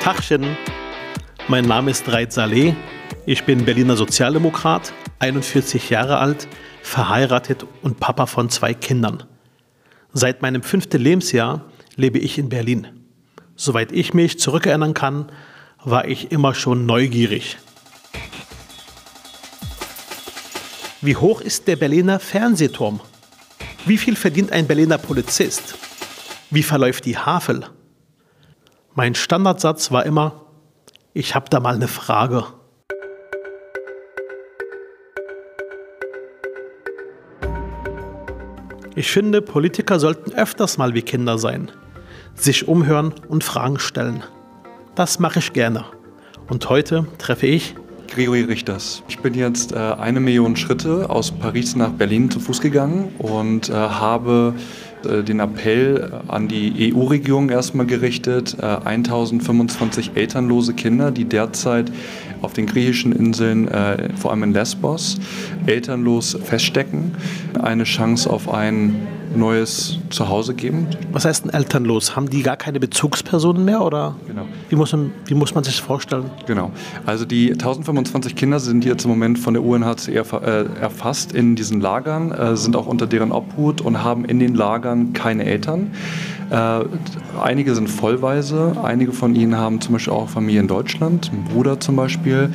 Tachchen, mein Name ist Reit Saleh. Ich bin Berliner Sozialdemokrat, 41 Jahre alt, verheiratet und Papa von zwei Kindern. Seit meinem fünften Lebensjahr lebe ich in Berlin. Soweit ich mich zurückerinnern kann, war ich immer schon neugierig. Wie hoch ist der Berliner Fernsehturm? Wie viel verdient ein Berliner Polizist? Wie verläuft die Havel? Mein Standardsatz war immer, ich habe da mal eine Frage. Ich finde, Politiker sollten öfters mal wie Kinder sein, sich umhören und Fragen stellen. Das mache ich gerne. Und heute treffe ich Gregory Richters. Ich bin jetzt äh, eine Million Schritte aus Paris nach Berlin zu Fuß gegangen und äh, habe den Appell an die EU-Regierung erstmal gerichtet, 1025 äh, elternlose Kinder, die derzeit auf den griechischen Inseln, äh, vor allem in Lesbos, elternlos feststecken, eine Chance auf ein neues Zuhause geben. Was heißt denn elternlos? Haben die gar keine Bezugspersonen mehr oder genau. wie, muss man, wie muss man sich das vorstellen? Genau. Also die 1025 Kinder sind jetzt im Moment von der UNHCR äh, erfasst in diesen Lagern, äh, sind auch unter deren Obhut und haben in den Lagern keine Eltern. Äh, einige sind vollweise, einige von ihnen haben zum Beispiel auch Familie in Deutschland, ein Bruder zum Beispiel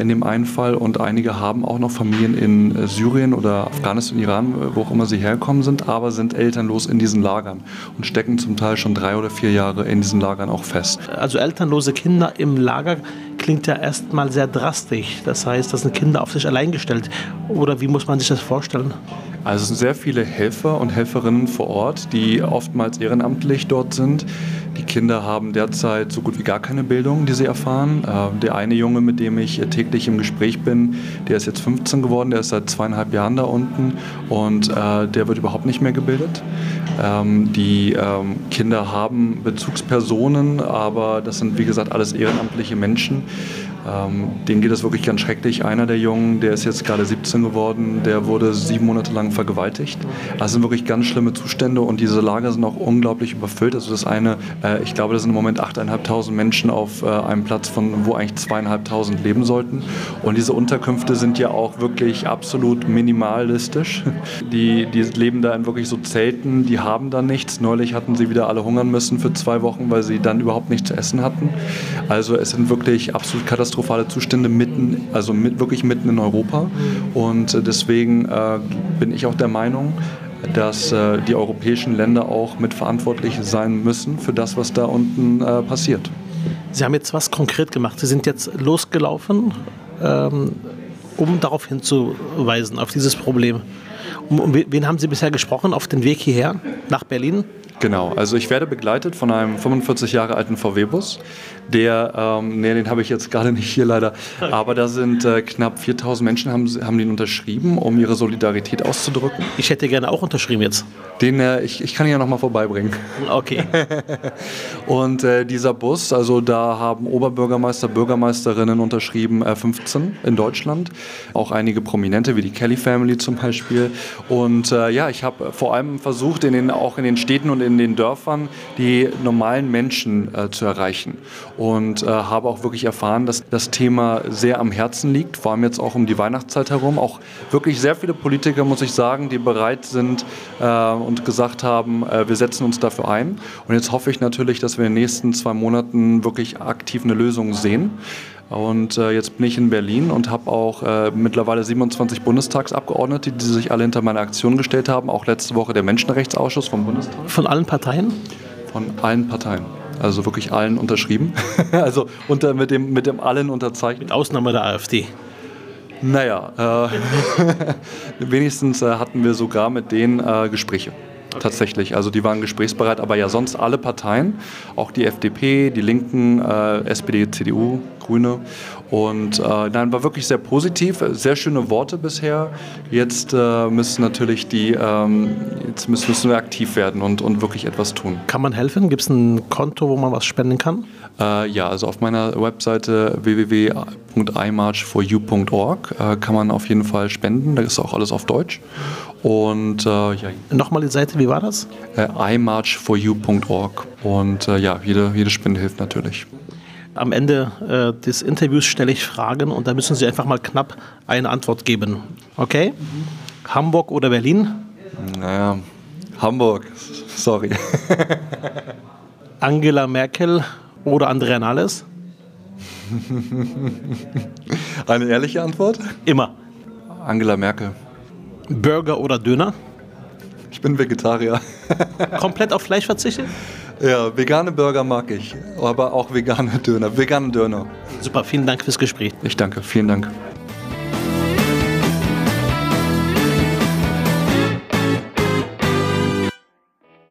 in dem einen Fall und einige haben auch noch Familien in Syrien oder Afghanistan, Iran, wo auch immer sie herkommen sind, aber sind elternlos in diesen Lagern und stecken zum Teil schon drei oder vier Jahre in diesen Lagern auch fest. Also elternlose Kinder im Lager klingt ja erstmal sehr drastisch. Das heißt, das sind Kinder auf sich allein gestellt. Oder wie muss man sich das vorstellen? Also es sind sehr viele Helfer und Helferinnen vor Ort, die oftmals ehrenamtlich dort sind. Die Kinder haben derzeit so gut wie gar keine Bildung, die sie erfahren. Äh, der eine Junge, mit dem ich täglich im Gespräch bin, der ist jetzt 15 geworden, der ist seit zweieinhalb Jahren da unten und äh, der wird überhaupt nicht mehr gebildet. Ähm, die ähm, Kinder haben Bezugspersonen, aber das sind wie gesagt alles ehrenamtliche Menschen. Ähm, denen geht es wirklich ganz schrecklich. Einer der Jungen, der ist jetzt gerade 17 geworden, der wurde sieben Monate lang vergewaltigt. Das sind wirklich ganz schlimme Zustände und diese Lager sind auch unglaublich überfüllt. Also das eine, äh, ich glaube, das sind im Moment 8.500 Menschen auf äh, einem Platz, von wo eigentlich 2.500 leben sollten. Und diese Unterkünfte sind ja auch wirklich absolut minimalistisch. Die, die leben da in wirklich so Zelten, die haben da nichts. Neulich hatten sie wieder alle hungern müssen für zwei Wochen, weil sie dann überhaupt nichts zu essen hatten. Also es sind wirklich absolut katastrophale katastrophale Zustände mitten, also mit, wirklich mitten in Europa. Und äh, deswegen äh, bin ich auch der Meinung, dass äh, die europäischen Länder auch mitverantwortlich sein müssen für das, was da unten passiert. Sie haben jetzt was konkret gemacht. Sie sind jetzt losgelaufen, ähm, um darauf hinzuweisen, auf dieses Problem. Um, um wen haben Sie bisher gesprochen auf den Weg hierher nach Berlin? Genau, also ich werde begleitet von einem 45 Jahre alten VW-Bus, der, ähm, nee, den habe ich jetzt gerade nicht hier leider, aber da sind äh, knapp 4000 Menschen, haben, haben den unterschrieben, um ihre Solidarität auszudrücken. Ich hätte gerne auch unterschrieben jetzt. Den, äh, ich, ich kann ihn ja nochmal vorbeibringen. Okay. Und äh, dieser Bus, also da haben Oberbürgermeister, Bürgermeisterinnen unterschrieben, äh, 15 in Deutschland, auch einige Prominente wie die Kelly Family zum Beispiel. Und äh, ja, ich habe vor allem versucht, in den, auch in den Städten und in den Dörfern die normalen Menschen äh, zu erreichen und äh, habe auch wirklich erfahren, dass das Thema sehr am Herzen liegt, vor allem jetzt auch um die Weihnachtszeit herum. Auch wirklich sehr viele Politiker, muss ich sagen, die bereit sind äh, und gesagt haben, äh, wir setzen uns dafür ein. Und jetzt hoffe ich natürlich, dass wir in den nächsten zwei Monaten wirklich aktiv eine Lösung sehen. Und äh, jetzt bin ich in Berlin und habe auch äh, mittlerweile 27 Bundestagsabgeordnete, die sich alle hinter meine Aktion gestellt haben. Auch letzte Woche der Menschenrechtsausschuss vom Bundestag. Von allen Parteien? Von allen Parteien also wirklich allen unterschrieben. also unter, mit, dem, mit dem allen unterzeichnet. Mit Ausnahme der AfD. Naja, äh, wenigstens äh, hatten wir sogar mit denen äh, Gespräche. Okay. Tatsächlich, also die waren gesprächsbereit, aber ja sonst alle Parteien, auch die FDP, die Linken, äh, SPD, CDU, Grüne und äh, nein, war wirklich sehr positiv, sehr schöne Worte bisher. Jetzt äh, müssen natürlich die, ähm, jetzt müssen, müssen, wir aktiv werden und, und wirklich etwas tun. Kann man helfen? Gibt es ein Konto, wo man was spenden kann? Äh, ja, also auf meiner Webseite www.imarchforyou.org äh, kann man auf jeden Fall spenden. Da ist auch alles auf Deutsch. Und äh, ja. Nochmal die Seite, wie war das? Äh, imarchforyou.org. Und äh, ja, jede, jede Spende hilft natürlich. Am Ende äh, des Interviews stelle ich Fragen und da müssen Sie einfach mal knapp eine Antwort geben. Okay? Mhm. Hamburg oder Berlin? Naja, Hamburg. Sorry. Angela Merkel oder Andrea Nahles? Eine ehrliche Antwort? Immer. Angela Merkel. Burger oder Döner? Ich bin Vegetarier. Komplett auf Fleisch verzichtet? Ja, vegane Burger mag ich, aber auch vegane Döner. Vegane Döner. Super, vielen Dank fürs Gespräch. Ich danke, vielen Dank.